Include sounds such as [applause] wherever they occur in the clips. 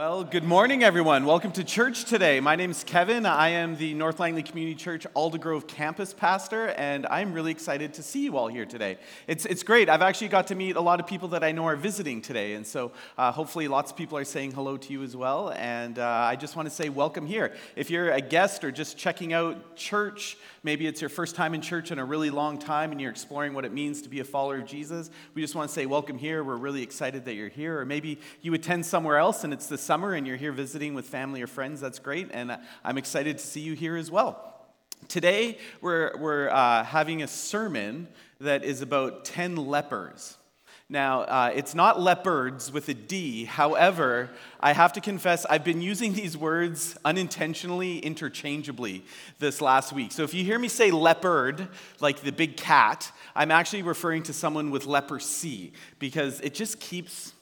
Well, good morning, everyone. Welcome to church today. My name is Kevin. I am the North Langley Community Church Aldergrove campus pastor, and I'm really excited to see you all here today. It's, it's great. I've actually got to meet a lot of people that I know are visiting today, and so uh, hopefully lots of people are saying hello to you as well. And uh, I just want to say welcome here. If you're a guest or just checking out church, maybe it's your first time in church in a really long time and you're exploring what it means to be a follower of Jesus, we just want to say welcome here. We're really excited that you're here. Or maybe you attend somewhere else and it's the summer and you're here visiting with family or friends. That's great. And I'm excited to see you here as well. Today, we're, we're uh, having a sermon that is about 10 lepers. Now, uh, it's not leopards with a D. However, I have to confess, I've been using these words unintentionally, interchangeably this last week. So if you hear me say leopard, like the big cat, I'm actually referring to someone with leprosy because it just keeps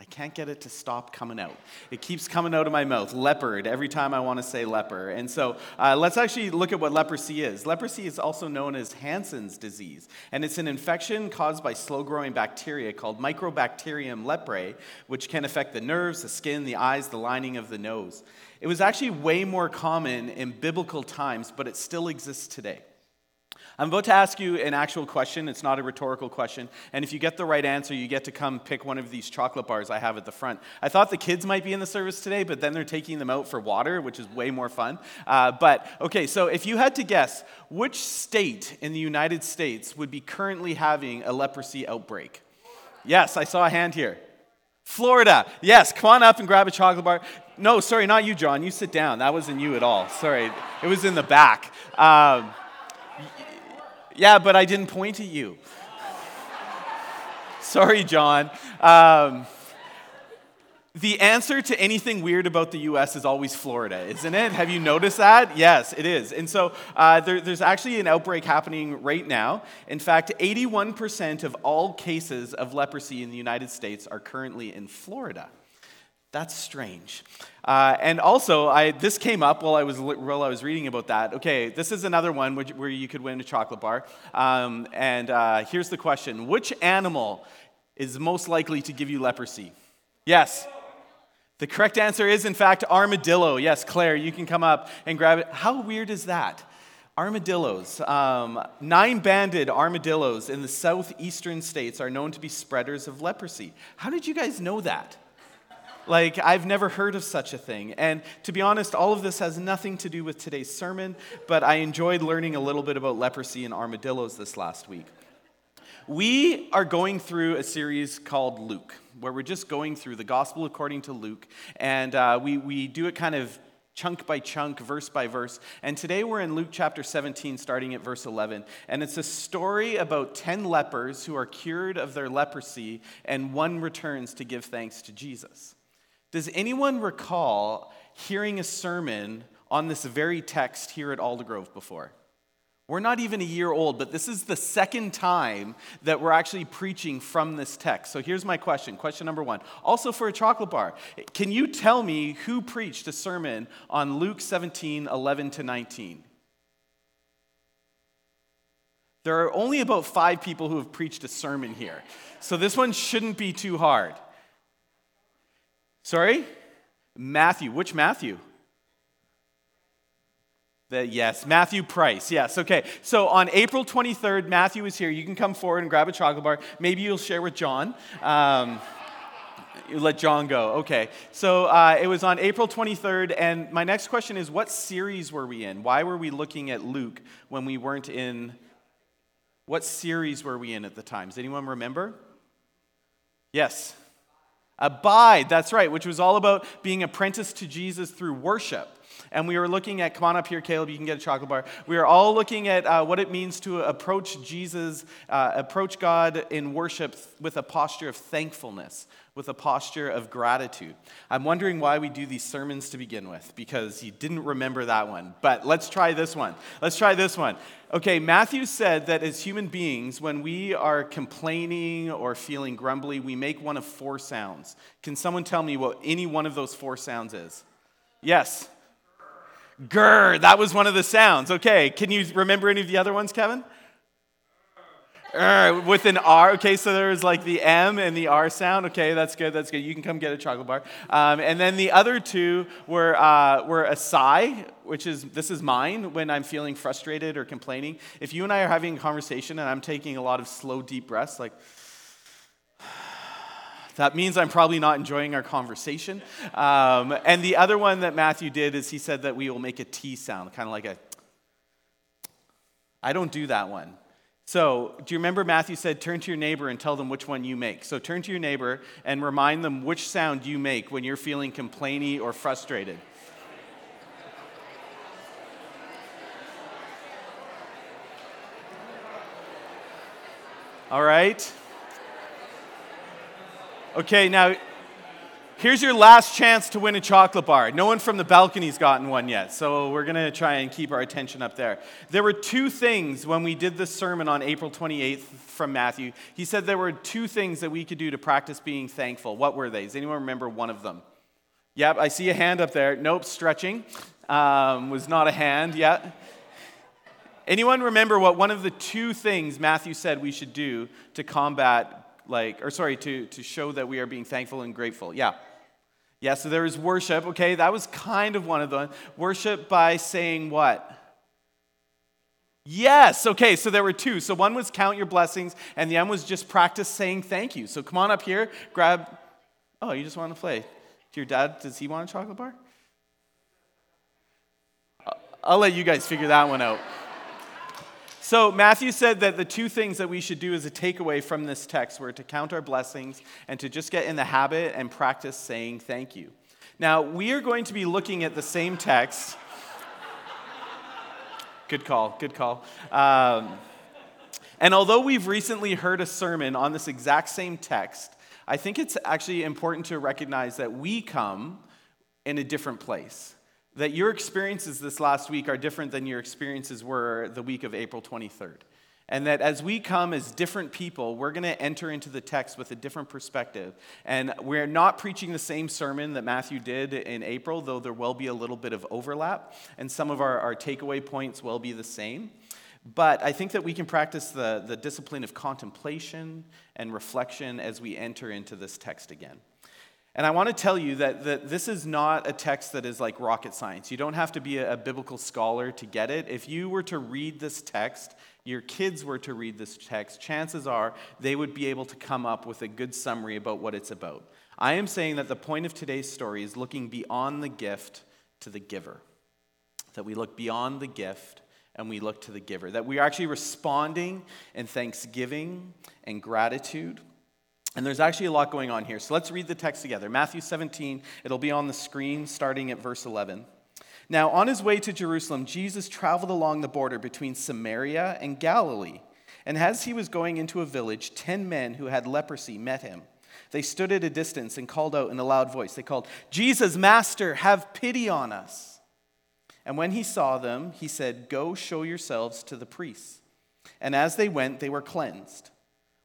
I can't get it to stop coming out. It keeps coming out of my mouth. Leopard, every time I want to say leper. And so uh, let's actually look at what leprosy is. Leprosy is also known as Hansen's disease, and it's an infection caused by slow growing bacteria called Mycobacterium leprae, which can affect the nerves, the skin, the eyes, the lining of the nose. It was actually way more common in biblical times, but it still exists today. I'm about to ask you an actual question. It's not a rhetorical question. And if you get the right answer, you get to come pick one of these chocolate bars I have at the front. I thought the kids might be in the service today, but then they're taking them out for water, which is way more fun. Uh, but okay, so if you had to guess, which state in the United States would be currently having a leprosy outbreak? Yes, I saw a hand here. Florida. Yes, come on up and grab a chocolate bar. No, sorry, not you, John. You sit down. That wasn't you at all. Sorry, it was in the back. Um, yeah, but I didn't point at you. [laughs] Sorry, John. Um, the answer to anything weird about the US is always Florida, isn't it? Have you noticed that? Yes, it is. And so uh, there, there's actually an outbreak happening right now. In fact, 81% of all cases of leprosy in the United States are currently in Florida. That's strange. Uh, and also, I, this came up while I, was, while I was reading about that. Okay, this is another one which, where you could win a chocolate bar. Um, and uh, here's the question Which animal is most likely to give you leprosy? Yes. The correct answer is, in fact, armadillo. Yes, Claire, you can come up and grab it. How weird is that? Armadillos. Um, nine banded armadillos in the southeastern states are known to be spreaders of leprosy. How did you guys know that? Like, I've never heard of such a thing. And to be honest, all of this has nothing to do with today's sermon, but I enjoyed learning a little bit about leprosy and armadillos this last week. We are going through a series called Luke, where we're just going through the gospel according to Luke, and uh, we, we do it kind of chunk by chunk, verse by verse. And today we're in Luke chapter 17, starting at verse 11. And it's a story about 10 lepers who are cured of their leprosy, and one returns to give thanks to Jesus. Does anyone recall hearing a sermon on this very text here at Aldergrove before? We're not even a year old, but this is the second time that we're actually preaching from this text. So here's my question. Question number one. Also for a chocolate bar, can you tell me who preached a sermon on Luke 17, 11 to 19? There are only about five people who have preached a sermon here. So this one shouldn't be too hard. Sorry? Matthew. Which Matthew? The, yes, Matthew Price. Yes, okay. So on April 23rd, Matthew is here. You can come forward and grab a chocolate bar. Maybe you'll share with John. Um, you let John go. Okay. So uh, it was on April 23rd. And my next question is what series were we in? Why were we looking at Luke when we weren't in? What series were we in at the time? Does anyone remember? Yes. Abide, that's right, which was all about being apprenticed to Jesus through worship. And we were looking at, come on up here, Caleb, you can get a chocolate bar. We are all looking at uh, what it means to approach Jesus, uh, approach God in worship with a posture of thankfulness, with a posture of gratitude. I'm wondering why we do these sermons to begin with, because you didn't remember that one. But let's try this one. Let's try this one. Okay, Matthew said that as human beings, when we are complaining or feeling grumbly, we make one of four sounds. Can someone tell me what any one of those four sounds is? Yes. Grr, that was one of the sounds. Okay, can you remember any of the other ones, Kevin? Er, with an R. Okay, so there was like the M and the R sound. Okay, that's good. That's good. You can come get a chocolate bar. Um, and then the other two were uh, were a sigh, which is this is mine when I'm feeling frustrated or complaining. If you and I are having a conversation and I'm taking a lot of slow, deep breaths, like that means I'm probably not enjoying our conversation. Um, and the other one that Matthew did is he said that we will make a T sound, kind of like a. I don't do that one. So, do you remember Matthew said, turn to your neighbor and tell them which one you make? So, turn to your neighbor and remind them which sound you make when you're feeling complainy or frustrated. All right? Okay, now Here's your last chance to win a chocolate bar. No one from the balcony's gotten one yet, so we're going to try and keep our attention up there. There were two things when we did this sermon on April 28th from Matthew. He said there were two things that we could do to practice being thankful. What were they? Does anyone remember one of them? Yep, I see a hand up there. Nope, stretching um, was not a hand yet. Anyone remember what one of the two things Matthew said we should do to combat like, or sorry, to, to show that we are being thankful and grateful. Yeah. Yeah, so there is worship. Okay, that was kind of one of them. Worship by saying what? Yes, okay, so there were two. So one was count your blessings, and the other was just practice saying thank you. So come on up here, grab. Oh, you just want to play. Your dad, does he want a chocolate bar? I'll let you guys figure that one out. So, Matthew said that the two things that we should do as a takeaway from this text were to count our blessings and to just get in the habit and practice saying thank you. Now, we are going to be looking at the same text. good call, good call. Um, and although we've recently heard a sermon on this exact same text, I think it's actually important to recognize that we come in a different place that your experiences this last week are different than your experiences were the week of April 23rd. And that as we come as different people, we're going to enter into the text with a different perspective. And we're not preaching the same sermon that Matthew did in April, though there will be a little bit of overlap. And some of our, our takeaway points will be the same. But I think that we can practice the, the discipline of contemplation and reflection as we enter into this text again. And I want to tell you that, that this is not a text that is like rocket science. You don't have to be a, a, biblical scholar to get it. If you were to read this text, your kids were to read this text, chances are they would be able to come up with a good summary about what it's about. I am saying that the point of today's story is looking beyond the gift to the giver. That we look beyond the gift and we look to the giver. That we are actually responding in thanksgiving and gratitude and there's actually a lot going on here. So let's read the text together. Matthew 17, it'll be on the screen starting at verse 11. Now, on his way to Jerusalem, Jesus traveled along the border between Samaria and Galilee. And as he was going into a village, ten men who had leprosy met him. They stood at a distance and called out in a loud voice. They called, Jesus, Master, have pity on us. And when he saw them, he said, Go show yourselves to the priests. And as they went, they were cleansed.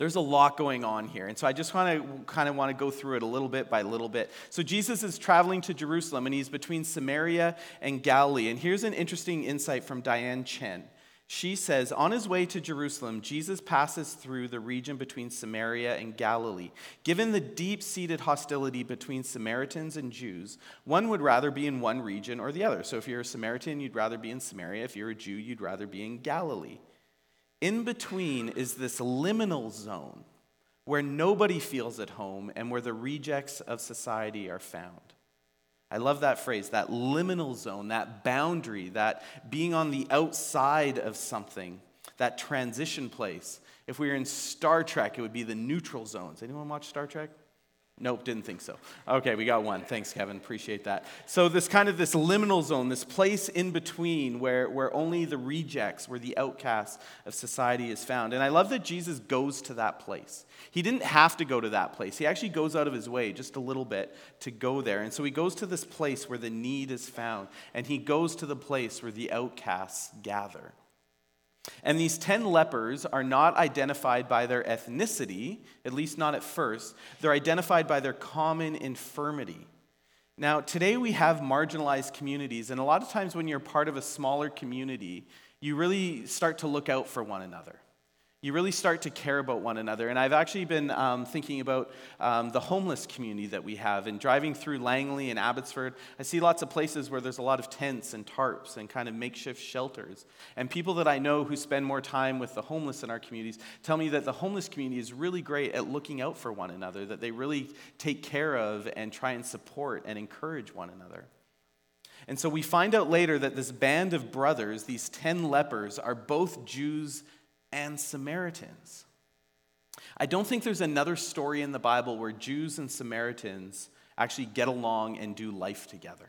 There's a lot going on here. And so I just want to kind of want to go through it a little bit by little bit. So Jesus is traveling to Jerusalem and he's between Samaria and Galilee. And here's an interesting insight from Diane Chen. She says, On his way to Jerusalem, Jesus passes through the region between Samaria and Galilee. Given the deep seated hostility between Samaritans and Jews, one would rather be in one region or the other. So if you're a Samaritan, you'd rather be in Samaria. If you're a Jew, you'd rather be in Galilee. In between is this liminal zone where nobody feels at home and where the rejects of society are found. I love that phrase, that liminal zone, that boundary, that being on the outside of something, that transition place. If we were in Star Trek, it would be the neutral zones. Anyone watch Star Trek? Nope, didn't think so. Okay, we got one. Thanks, Kevin. Appreciate that. So this kind of this liminal zone, this place in between where, where only the rejects, where the outcasts of society is found. And I love that Jesus goes to that place. He didn't have to go to that place. He actually goes out of his way just a little bit to go there. And so he goes to this place where the need is found, and he goes to the place where the outcasts gather. And these 10 lepers are not identified by their ethnicity, at least not at first. They're identified by their common infirmity. Now, today we have marginalized communities, and a lot of times when you're part of a smaller community, you really start to look out for one another you really start to care about one another. And I've actually been um, thinking about um, the homeless community that we have. And driving through Langley and Abbotsford, I see lots of places where there's a lot of tents and tarps and kind of makeshift shelters. And people that I know who spend more time with the homeless in our communities tell me that the homeless community is really great at looking out for one another, that they really take care of and try and support and encourage one another. And so we find out later that this band of brothers, these 10 lepers, are both Jews and Samaritans. I don't think there's another story in the Bible where Jews and Samaritans actually get along and do life together.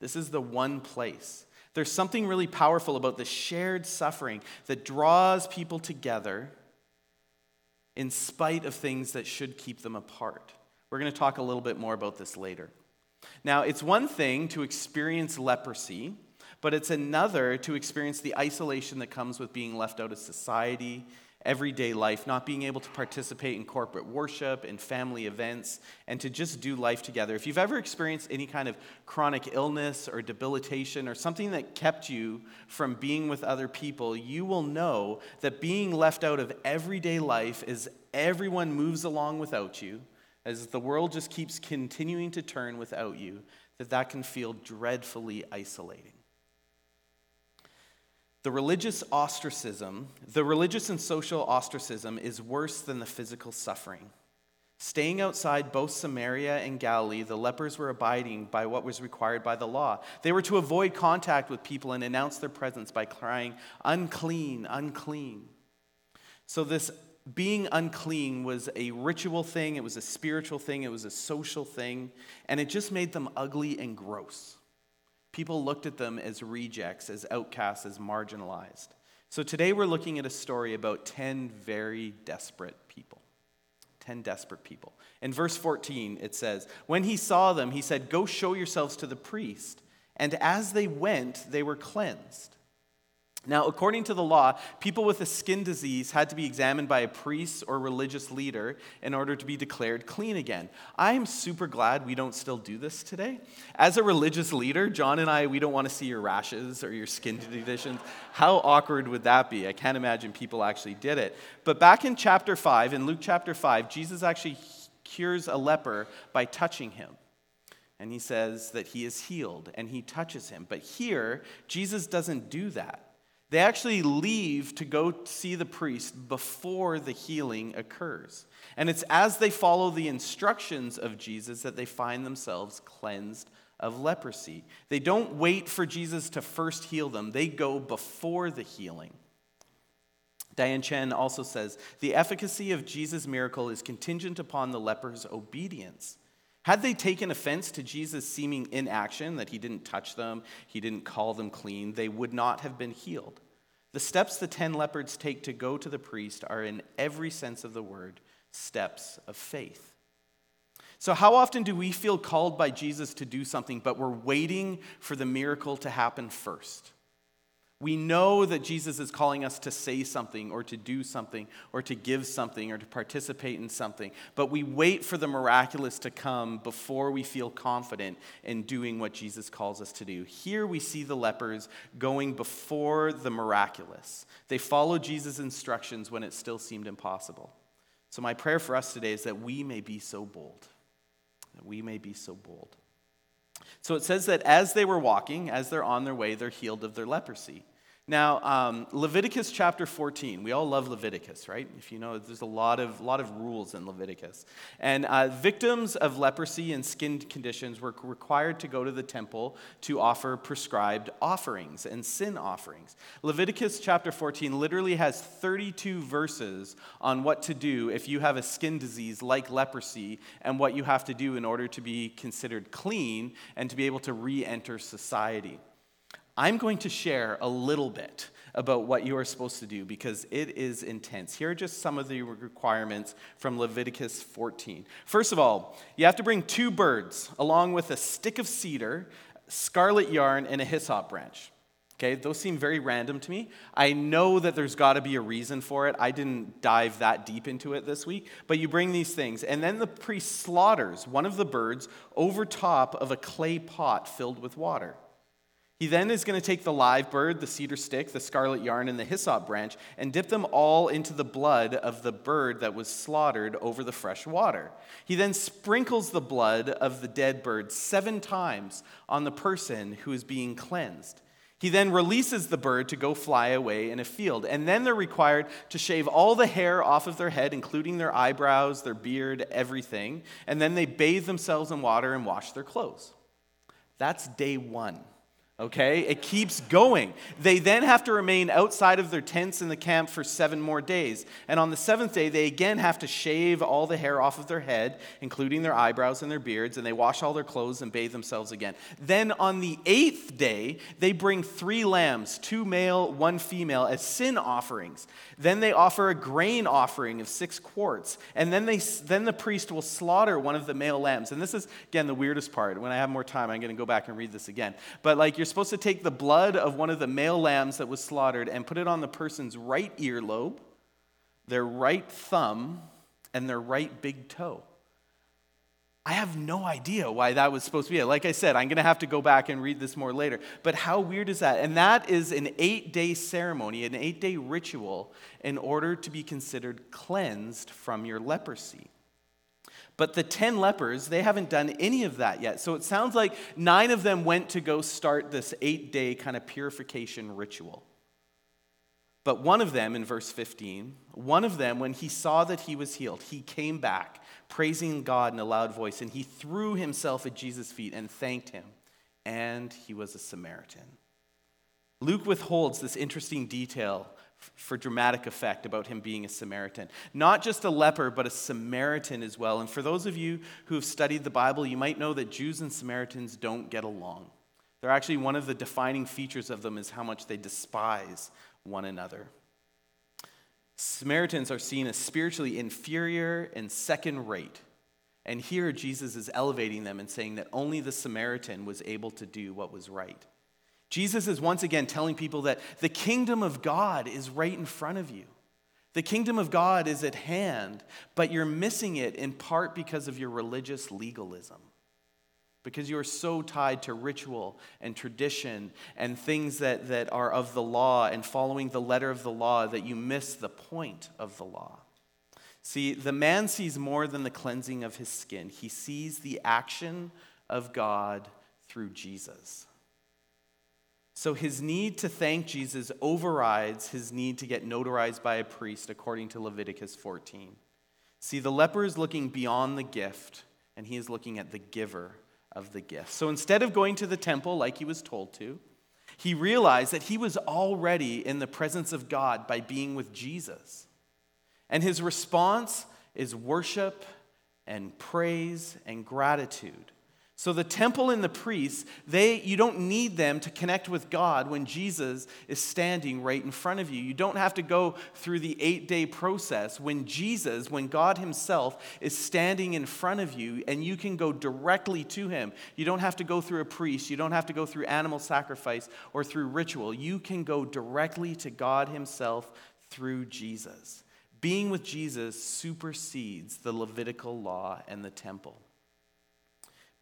This is the one place. There's something really powerful about the shared suffering that draws people together in spite of things that should keep them apart. We're going to talk a little bit more about this later. Now, it's one thing to experience leprosy but it's another to experience the isolation that comes with being left out of society, everyday life, not being able to participate in corporate worship and family events, and to just do life together. If you've ever experienced any kind of chronic illness or debilitation or something that kept you from being with other people, you will know that being left out of everyday life as everyone moves along without you, as the world just keeps continuing to turn without you, that that can feel dreadfully isolating. The religious ostracism, the religious and social ostracism is worse than the physical suffering. Staying outside both Samaria and Galilee, the lepers were abiding by what was required by the law. They were to avoid contact with people and announce their presence by crying, unclean, unclean. So, this being unclean was a ritual thing, it was a spiritual thing, it was a social thing, and it just made them ugly and gross. People looked at them as rejects, as outcasts, as marginalized. So today we're looking at a story about 10 very desperate people. 10 desperate people. In verse 14, it says, When he saw them, he said, Go show yourselves to the priest. And as they went, they were cleansed. Now, according to the law, people with a skin disease had to be examined by a priest or religious leader in order to be declared clean again. I am super glad we don't still do this today. As a religious leader, John and I, we don't want to see your rashes or your skin conditions. How awkward would that be? I can't imagine people actually did it. But back in chapter 5, in Luke chapter 5, Jesus actually cures a leper by touching him and he says that he is healed and he touches him. But here, Jesus doesn't do that. They actually leave to go see the priest before the healing occurs. And it's as they follow the instructions of Jesus that they find themselves cleansed of leprosy. They don't wait for Jesus to first heal them, they go before the healing. Diane Chen also says the efficacy of Jesus' miracle is contingent upon the leper's obedience. Had they taken offense to Jesus' seeming inaction, that he didn't touch them, he didn't call them clean, they would not have been healed. The steps the ten lepers take to go to the priest are, in every sense of the word, steps of faith. So, how often do we feel called by Jesus to do something, but we're waiting for the miracle to happen first? We know that Jesus is calling us to say something or to do something or to give something or to participate in something, but we wait for the miraculous to come before we feel confident in doing what Jesus calls us to do. Here we see the lepers going before the miraculous. They follow Jesus' instructions when it still seemed impossible. So, my prayer for us today is that we may be so bold. That we may be so bold. So it says that as they were walking, as they're on their way, they're healed of their leprosy. Now, um, Leviticus chapter 14, we all love Leviticus, right? If you know, there's a lot of, lot of rules in Leviticus. And uh, victims of leprosy and skin conditions were required to go to the temple to offer prescribed offerings and sin offerings. Leviticus chapter 14 literally has 32 verses on what to do if you have a skin disease like leprosy and what you have to do in order to be considered clean and to be able to re enter society. I'm going to share a little bit about what you are supposed to do because it is intense. Here are just some of the requirements from Leviticus 14. First of all, you have to bring two birds along with a stick of cedar, scarlet yarn, and a hyssop branch. Okay, those seem very random to me. I know that there's got to be a reason for it. I didn't dive that deep into it this week, but you bring these things, and then the priest slaughters one of the birds over top of a clay pot filled with water. He then is going to take the live bird, the cedar stick, the scarlet yarn, and the hyssop branch and dip them all into the blood of the bird that was slaughtered over the fresh water. He then sprinkles the blood of the dead bird seven times on the person who is being cleansed. He then releases the bird to go fly away in a field. And then they're required to shave all the hair off of their head, including their eyebrows, their beard, everything. And then they bathe themselves in water and wash their clothes. That's day one okay? It keeps going. They then have to remain outside of their tents in the camp for seven more days. And on the seventh day, they again have to shave all the hair off of their head, including their eyebrows and their beards, and they wash all their clothes and bathe themselves again. Then on the eighth day, they bring three lambs, two male, one female, as sin offerings. Then they offer a grain offering of six quarts. And then, they, then the priest will slaughter one of the male lambs. And this is, again, the weirdest part. When I have more time, I'm going to go back and read this again. But like you're supposed to take the blood of one of the male lambs that was slaughtered and put it on the person's right earlobe, their right thumb, and their right big toe. I have no idea why that was supposed to be. Like I said, I'm going to have to go back and read this more later. But how weird is that? And that is an eight day ceremony, an eight day ritual in order to be considered cleansed from your leprosy. But the 10 lepers, they haven't done any of that yet. So it sounds like nine of them went to go start this eight day kind of purification ritual. But one of them, in verse 15, one of them, when he saw that he was healed, he came back, praising God in a loud voice, and he threw himself at Jesus' feet and thanked him. And he was a Samaritan. Luke withholds this interesting detail for dramatic effect about him being a Samaritan. Not just a leper, but a Samaritan as well. And for those of you who have studied the Bible, you might know that Jews and Samaritans don't get along. They're actually one of the defining features of them is how much they despise one another. Samaritans are seen as spiritually inferior and second rate. And here Jesus is elevating them and saying that only the Samaritan was able to do what was right. Jesus is once again telling people that the kingdom of God is right in front of you. The kingdom of God is at hand, but you're missing it in part because of your religious legalism. Because you are so tied to ritual and tradition and things that, that are of the law and following the letter of the law that you miss the point of the law. See, the man sees more than the cleansing of his skin, he sees the action of God through Jesus. So his need to thank Jesus overrides his need to get notarized by a priest, according to Leviticus 14. See, the leper is looking beyond the gift, and he is looking at the giver of the gift. So instead of going to the temple like he was told to, he realized that he was already in the presence of God by being with Jesus. And his response is worship and praise and gratitude. So the temple and the priests, they you don't need them to connect with God when Jesus is standing right in front of you. You don't have to go through the 8-day process when Jesus, when God himself is standing in front of you and you can go directly to him. You don't have to go through a priest, you don't have to go through animal sacrifice or through ritual. You can go directly to God himself through Jesus. Being with Jesus supersedes the Levitical law and the temple.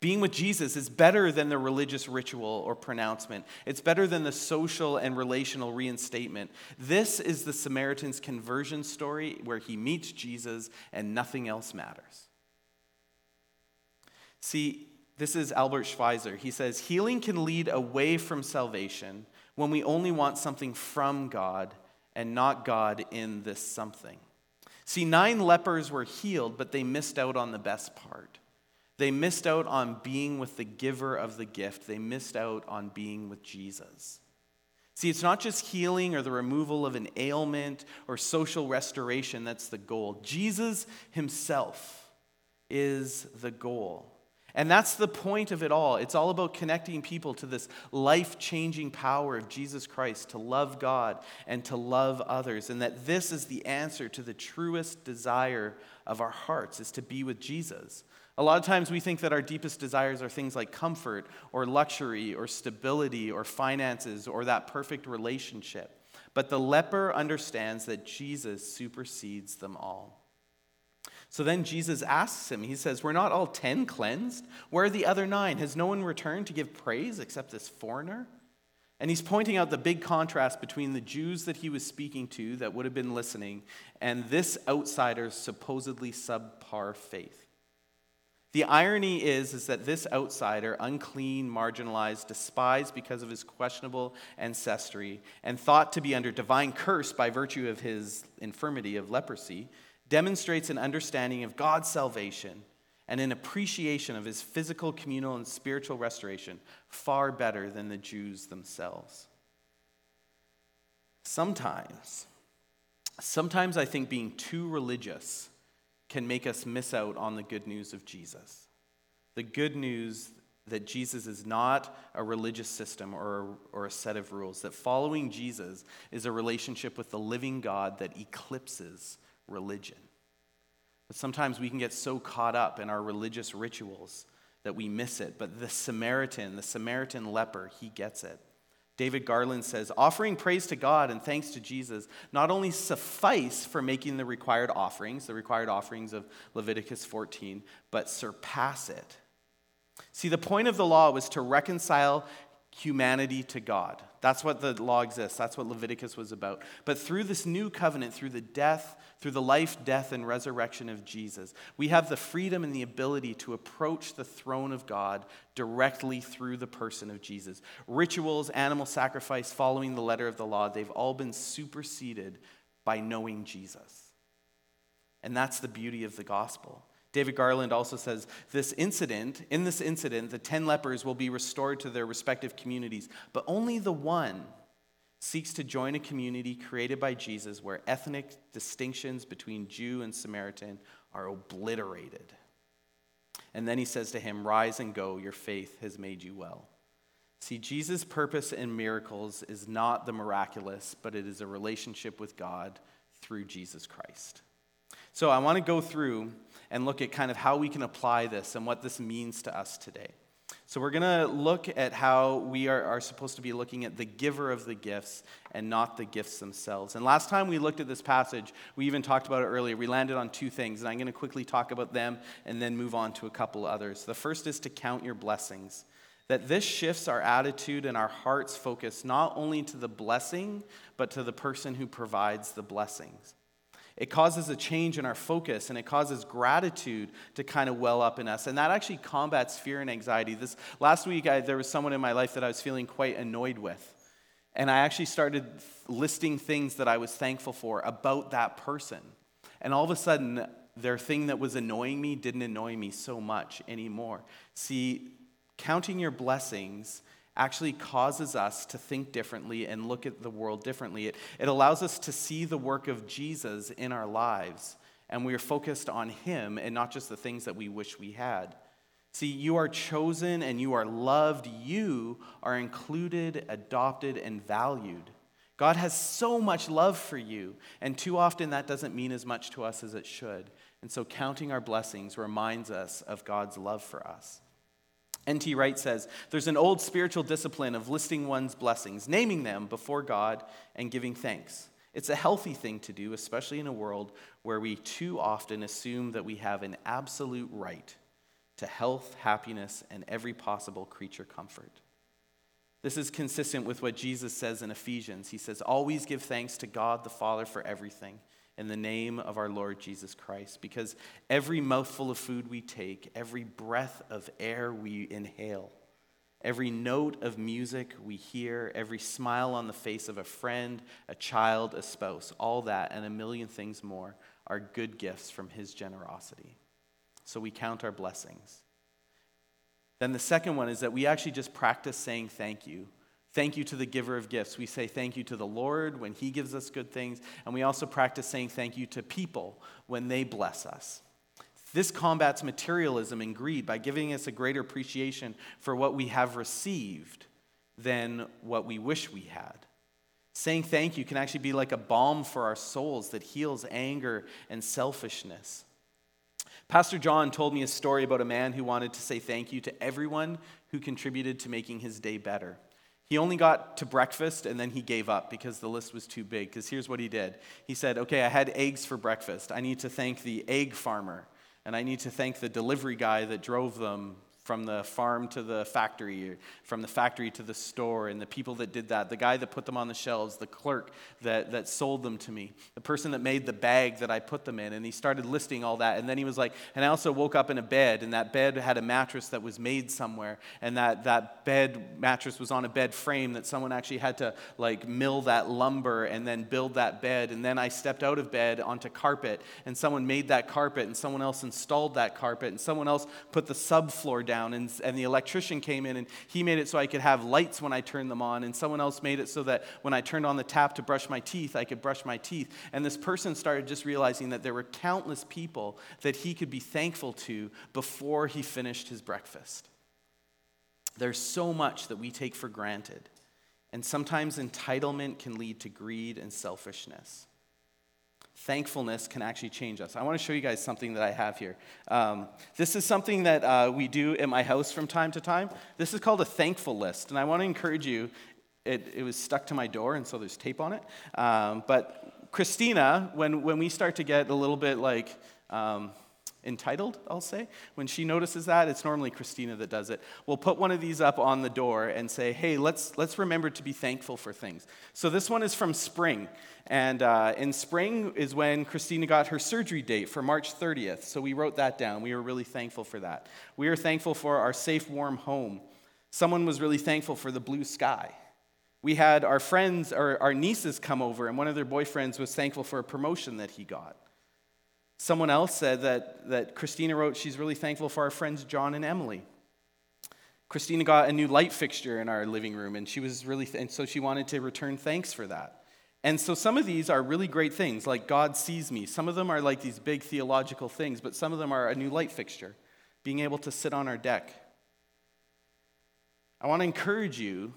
Being with Jesus is better than the religious ritual or pronouncement. It's better than the social and relational reinstatement. This is the Samaritan's conversion story where he meets Jesus and nothing else matters. See, this is Albert Schweitzer. He says, Healing can lead away from salvation when we only want something from God and not God in this something. See, nine lepers were healed, but they missed out on the best part. They missed out on being with the giver of the gift, they missed out on being with Jesus. See, it's not just healing or the removal of an ailment or social restoration that's the goal. Jesus himself is the goal. And that's the point of it all. It's all about connecting people to this life changing power of Jesus Christ to love God and to love others. And that this is the answer to the truest desire of our hearts is to be with Jesus. A lot of times we think that our deepest desires are things like comfort or luxury or stability or finances or that perfect relationship. But the leper understands that Jesus supersedes them all. So then Jesus asks him, he says, We're not all ten cleansed? Where are the other nine? Has no one returned to give praise except this foreigner? And he's pointing out the big contrast between the Jews that he was speaking to that would have been listening and this outsider's supposedly subpar faith. The irony is, is that this outsider, unclean, marginalized, despised because of his questionable ancestry, and thought to be under divine curse by virtue of his infirmity of leprosy, demonstrates an understanding of God's salvation and an appreciation of his physical, communal, and spiritual restoration far better than the Jews themselves. Sometimes, sometimes I think being too religious can make us miss out on the good news of Jesus. The good news that Jesus is not a religious system or, or a set of rules, that following Jesus is a relationship with the living God that eclipses religion. But sometimes we can get so caught up in our religious rituals that we miss it. But the Samaritan, the Samaritan leper, he gets it. David Garland says, offering praise to God and thanks to Jesus not only suffice for making the required offerings, the required offerings of Leviticus 14, but surpass it. See, the point of the law was to reconcile humanity to God. That's what the law exists. That's what Leviticus was about. But through this new covenant, through the death, through the life, death, and resurrection of Jesus, we have the freedom and the ability to approach the throne of God directly through the person of Jesus. Rituals, animal sacrifice, following the letter of the law, they've all been superseded by knowing Jesus. And that's the beauty of the gospel. David Garland also says this incident, in this incident, the 10 lepers will be restored to their respective communities, but only the one seeks to join a community created by Jesus where ethnic distinctions between Jew and Samaritan are obliterated. And then he says to him, Rise and go, your faith has made you well. See, Jesus' purpose in miracles is not the miraculous, but it is a relationship with God through Jesus Christ. So I want to go through and look at kind of how we can apply this and what this means to us today. So, we're going to look at how we are, are supposed to be looking at the giver of the gifts and not the gifts themselves. And last time we looked at this passage, we even talked about it earlier. We landed on two things, and I'm going to quickly talk about them and then move on to a couple others. The first is to count your blessings. That this shifts our attitude and our heart's focus not only to the blessing, but to the person who provides the blessings. It causes a change in our focus and it causes gratitude to kind of well up in us. And that actually combats fear and anxiety. This last week, I, there was someone in my life that I was feeling quite annoyed with. And I actually started listing things that I was thankful for about that person. And all of a sudden, their thing that was annoying me didn't annoy me so much anymore. See, counting your blessings actually causes us to think differently and look at the world differently. It, it allows us to see the work of Jesus in our lives, and we are focused on Him and not just the things that we wish we had. See, you are chosen and you are loved. You are included, adopted, and valued. God has so much love for you, and too often that doesn't mean as much to us as it should. And so, counting our blessings reminds us of God's love for us. N.T. Wright says there's an old spiritual discipline of listing one's blessings, naming them before God, and giving thanks. It's a healthy thing to do, especially in a world where we too often assume that we have an absolute right to health, happiness, and every possible creature comfort. This is consistent with what Jesus says in Ephesians. He says, Always give thanks to God the Father for everything in the name of our Lord Jesus Christ. Because every mouthful of food we take, every breath of air we inhale, Every note of music we hear, every smile on the face of a friend, a child, a spouse, all that and a million things more are good gifts from His generosity. So we count our blessings. Then the second one is that we actually just practice saying thank you. Thank you to the giver of gifts. We say thank you to the Lord when He gives us good things, and we also practice saying thank you to people when they bless us. This combats materialism and greed by giving us a greater appreciation for what we have received than what we wish we had. Saying thank you can actually be like a balm for our souls that heals anger and selfishness. Pastor John told me a story about a man who wanted to say thank you to everyone who contributed to making his day better. He only got to breakfast and then he gave up because the list was too big. Because here's what he did He said, Okay, I had eggs for breakfast. I need to thank the egg farmer and I need to thank the delivery guy that drove them from the farm to the factory, from the factory to the store, and the people that did that, the guy that put them on the shelves, the clerk that, that sold them to me, the person that made the bag that I put them in. And he started listing all that. And then he was like, and I also woke up in a bed, and that bed had a mattress that was made somewhere, and that, that bed mattress was on a bed frame that someone actually had to like mill that lumber and then build that bed. And then I stepped out of bed onto carpet, and someone made that carpet, and someone else installed that carpet, and someone else put the subfloor down down, and, and the electrician came in and he made it so I could have lights when I turned them on, and someone else made it so that when I turned on the tap to brush my teeth, I could brush my teeth. And this person started just realizing that there were countless people that he could be thankful to before he finished his breakfast. There's so much that we take for granted. And sometimes entitlement can lead to greed and selfishness thankfulness can actually change us. I want to show you guys something that I have here. Um, this is something that uh, we do at my house from time to time. This is called a thankful list, and I want to encourage you. It, it was stuck to my door, and so there's tape on it. Um, but Christina, when, when we start to get a little bit like, um, entitled, I'll say. When she notices that, it's normally Christina that does it. We'll put one of these up on the door and say, hey, let's, let's remember to be thankful for things. So this one is from spring. And uh, in spring is when Christina got her surgery date for March 30th. So we wrote that down. We were really thankful for that. We are thankful for our safe, warm home. Someone was really thankful for the blue sky. We had our friends, or our nieces come over, and one of their boyfriends was thankful for a promotion that he got. Someone else said that, that Christina wrote she's really thankful for our friends John and Emily. Christina got a new light fixture in our living room, and she was really, th- and so she wanted to return thanks for that. And so some of these are really great things, like God sees me. Some of them are like these big theological things, but some of them are a new light fixture, being able to sit on our deck. I want to encourage you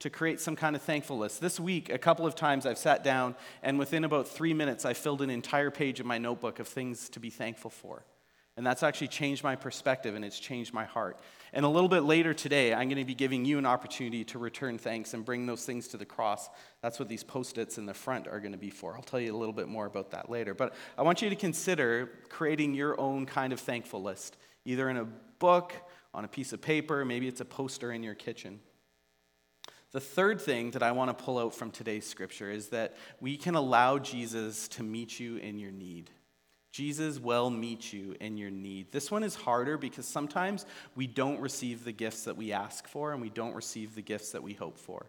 to create some kind of thankful list. This week, a couple of times I've sat down, and within about three minutes, I filled an entire page of my notebook of things to be thankful for. And that's actually changed my perspective and it's changed my heart. And a little bit later today, I'm going to be giving you an opportunity to return thanks and bring those things to the cross. That's what these post its in the front are going to be for. I'll tell you a little bit more about that later. But I want you to consider creating your own kind of thankful list, either in a book, on a piece of paper, maybe it's a poster in your kitchen. The third thing that I want to pull out from today's scripture is that we can allow Jesus to meet you in your need. Jesus will meet you in your need. This one is harder because sometimes we don't receive the gifts that we ask for and we don't receive the gifts that we hope for.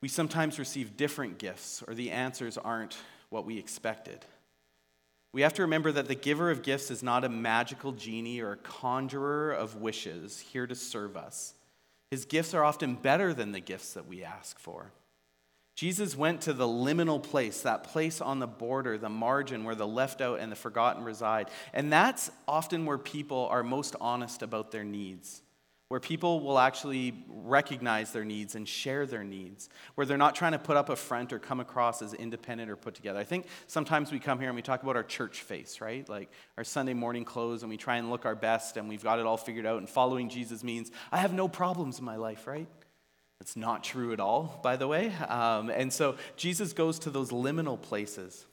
We sometimes receive different gifts or the answers aren't what we expected. We have to remember that the giver of gifts is not a magical genie or a conjurer of wishes here to serve us. His gifts are often better than the gifts that we ask for. Jesus went to the liminal place, that place on the border, the margin where the left out and the forgotten reside. And that's often where people are most honest about their needs where people will actually recognize their needs and share their needs, where they're not trying to put up a front or come across as independent or put together. I think sometimes we come here and we talk about our church face, right? Like our Sunday morning clothes, and we try and look our best and we've got it all figured out. And following Jesus means I have no problems in my life, right? That's not true at all, by the way. Um, and so Jesus goes to those liminal places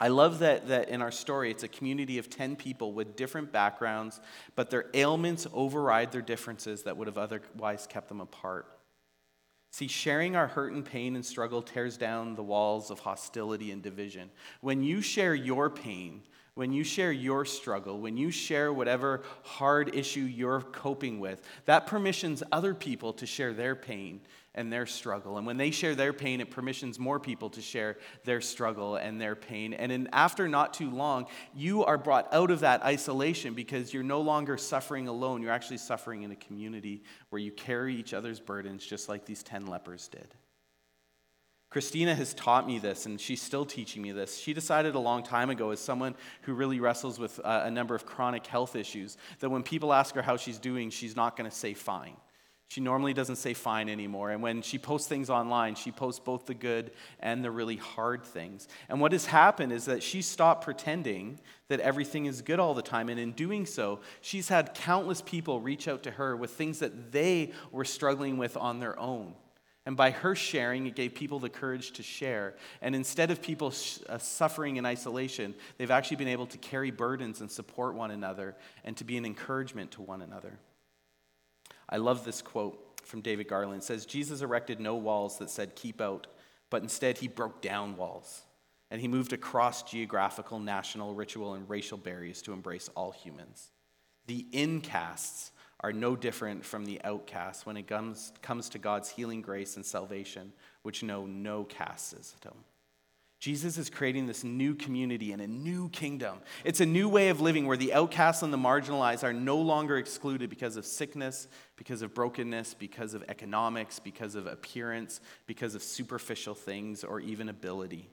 I love that, that in our story, it's a community of 10 people with different backgrounds, but their ailments override their differences that would have otherwise kept them apart. See, sharing our hurt and pain and struggle tears down the walls of hostility and division. When you share your pain, when you share your struggle, when you share whatever hard issue you're coping with, that permissions other people to share their pain and their struggle. And when they share their pain, it permissions more people to share their struggle and their pain. And in, after not too long, you are brought out of that isolation because you're no longer suffering alone. You're actually suffering in a community where you carry each other's burdens just like these 10 lepers did. Christina has taught me this, and she's still teaching me this. She decided a long time ago, as someone who really wrestles with uh, a number of chronic health issues, that when people ask her how she's doing, she's not going to say fine. She normally doesn't say fine anymore. And when she posts things online, she posts both the good and the really hard things. And what has happened is that she stopped pretending that everything is good all the time. And in doing so, she's had countless people reach out to her with things that they were struggling with on their own. And by her sharing, it gave people the courage to share. And instead of people sh- uh, suffering in isolation, they've actually been able to carry burdens and support one another and to be an encouragement to one another. I love this quote from David Garland. It says, Jesus erected no walls that said, keep out, but instead he broke down walls. And he moved across geographical, national, ritual, and racial barriers to embrace all humans. The incasts are no different from the outcasts when it comes, comes to God's healing grace and salvation, which know no caste system. Jesus is creating this new community and a new kingdom. It's a new way of living where the outcasts and the marginalized are no longer excluded because of sickness, because of brokenness, because of economics, because of appearance, because of superficial things, or even ability.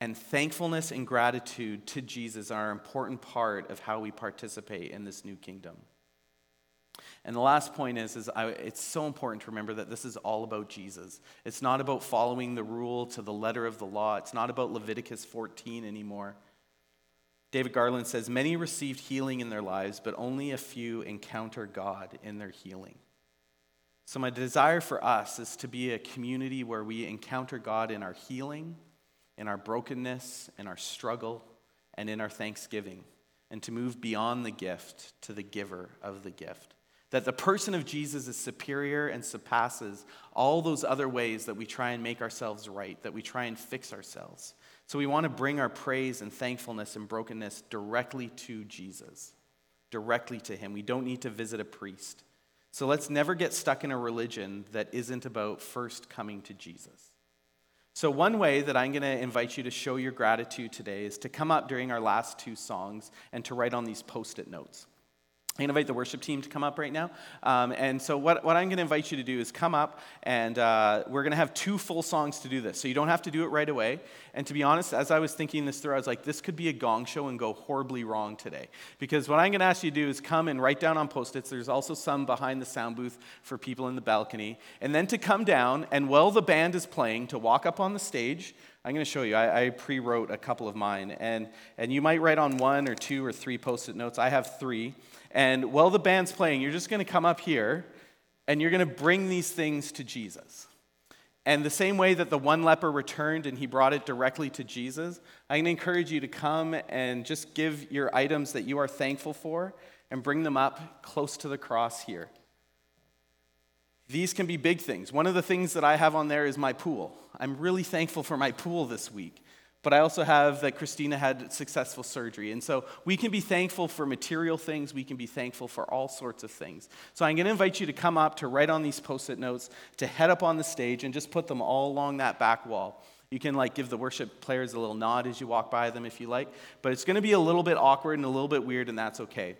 And thankfulness and gratitude to Jesus are an important part of how we participate in this new kingdom. And the last point is, is I, it's so important to remember that this is all about Jesus. It's not about following the rule to the letter of the law. It's not about Leviticus 14 anymore. David Garland says, Many received healing in their lives, but only a few encounter God in their healing. So, my desire for us is to be a community where we encounter God in our healing, in our brokenness, in our struggle, and in our thanksgiving, and to move beyond the gift to the giver of the gift. That the person of Jesus is superior and surpasses all those other ways that we try and make ourselves right, that we try and fix ourselves. So we want to bring our praise and thankfulness and brokenness directly to Jesus, directly to Him. We don't need to visit a priest. So let's never get stuck in a religion that isn't about first coming to Jesus. So, one way that I'm going to invite you to show your gratitude today is to come up during our last two songs and to write on these post it notes. I invite the worship team to come up right now. Um, and so, what, what I'm going to invite you to do is come up, and uh, we're going to have two full songs to do this. So, you don't have to do it right away. And to be honest, as I was thinking this through, I was like, this could be a gong show and go horribly wrong today. Because what I'm going to ask you to do is come and write down on post its. There's also some behind the sound booth for people in the balcony. And then to come down, and while the band is playing, to walk up on the stage. I'm going to show you. I, I pre wrote a couple of mine. And, and you might write on one or two or three post it notes. I have three. And while the band's playing, you're just going to come up here and you're going to bring these things to Jesus. And the same way that the one leper returned and he brought it directly to Jesus, I'm going to encourage you to come and just give your items that you are thankful for and bring them up close to the cross here. These can be big things. One of the things that I have on there is my pool. I'm really thankful for my pool this week. But I also have that Christina had successful surgery. And so we can be thankful for material things. We can be thankful for all sorts of things. So I'm going to invite you to come up, to write on these post it notes, to head up on the stage and just put them all along that back wall. You can like give the worship players a little nod as you walk by them if you like, but it's going to be a little bit awkward and a little bit weird, and that's okay.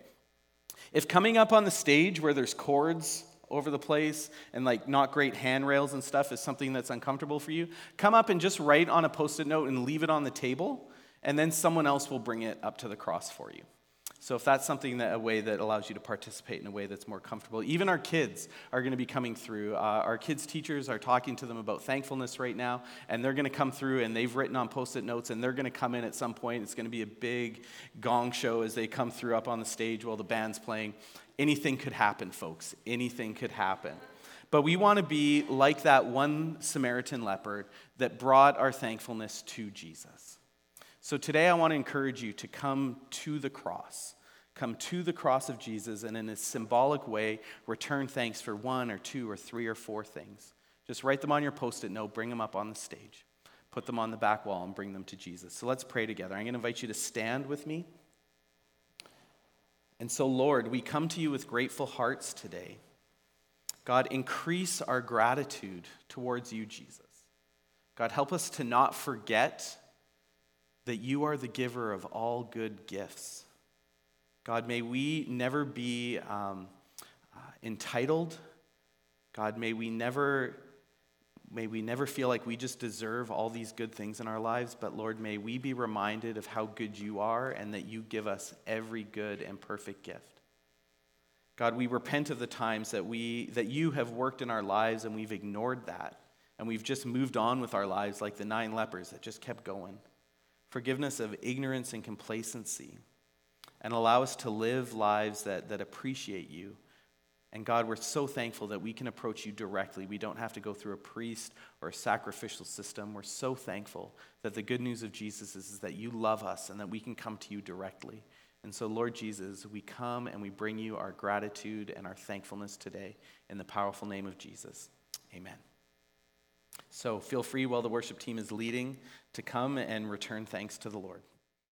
If coming up on the stage where there's cords over the place and like not great handrails and stuff is something that's uncomfortable for you, come up and just write on a post it note and leave it on the table, and then someone else will bring it up to the cross for you. So if that's something that a way that allows you to participate in a way that's more comfortable, even our kids are going to be coming through. Uh, our kids' teachers are talking to them about thankfulness right now, and they're going to come through and they've written on post-it notes, and they're going to come in at some point. It's going to be a big gong show as they come through up on the stage while the band's playing, anything could happen, folks. Anything could happen. But we want to be like that one Samaritan leper that brought our thankfulness to Jesus. So today I want to encourage you to come to the cross. come to the cross of Jesus and in a symbolic way return thanks for one or two or three or four things. Just write them on your post it note, bring them up on the stage, put them on the back wall, and bring them to Jesus. So let's pray together. I'm going to invite you to stand with me. And so, Lord, we come to you with grateful hearts today. God, increase our gratitude towards you, Jesus. God, help us to not forget that you are the giver of all good gifts. God, may we never be um, uh, entitled. God, may we never may we never feel like we just deserve all these good things in our lives, but Lord, may we be reminded of how good you are and that you give us every good and perfect gift. God, we repent of the times that we that you have worked in our lives and we've ignored that and we've just moved on with our lives like the nine lepers that just kept going. Forgiveness of ignorance and complacency and allow us to live lives that, that appreciate you. And God, we're so thankful that we can approach you directly. We don't have to go through a priest or a sacrificial system. We're so thankful that the good news of Jesus is, is that you love us and that we can come to you directly. And so, Lord Jesus, we come and we bring you our gratitude and our thankfulness today in the powerful name of Jesus. Amen. So, feel free while the worship team is leading to come and return thanks to the Lord.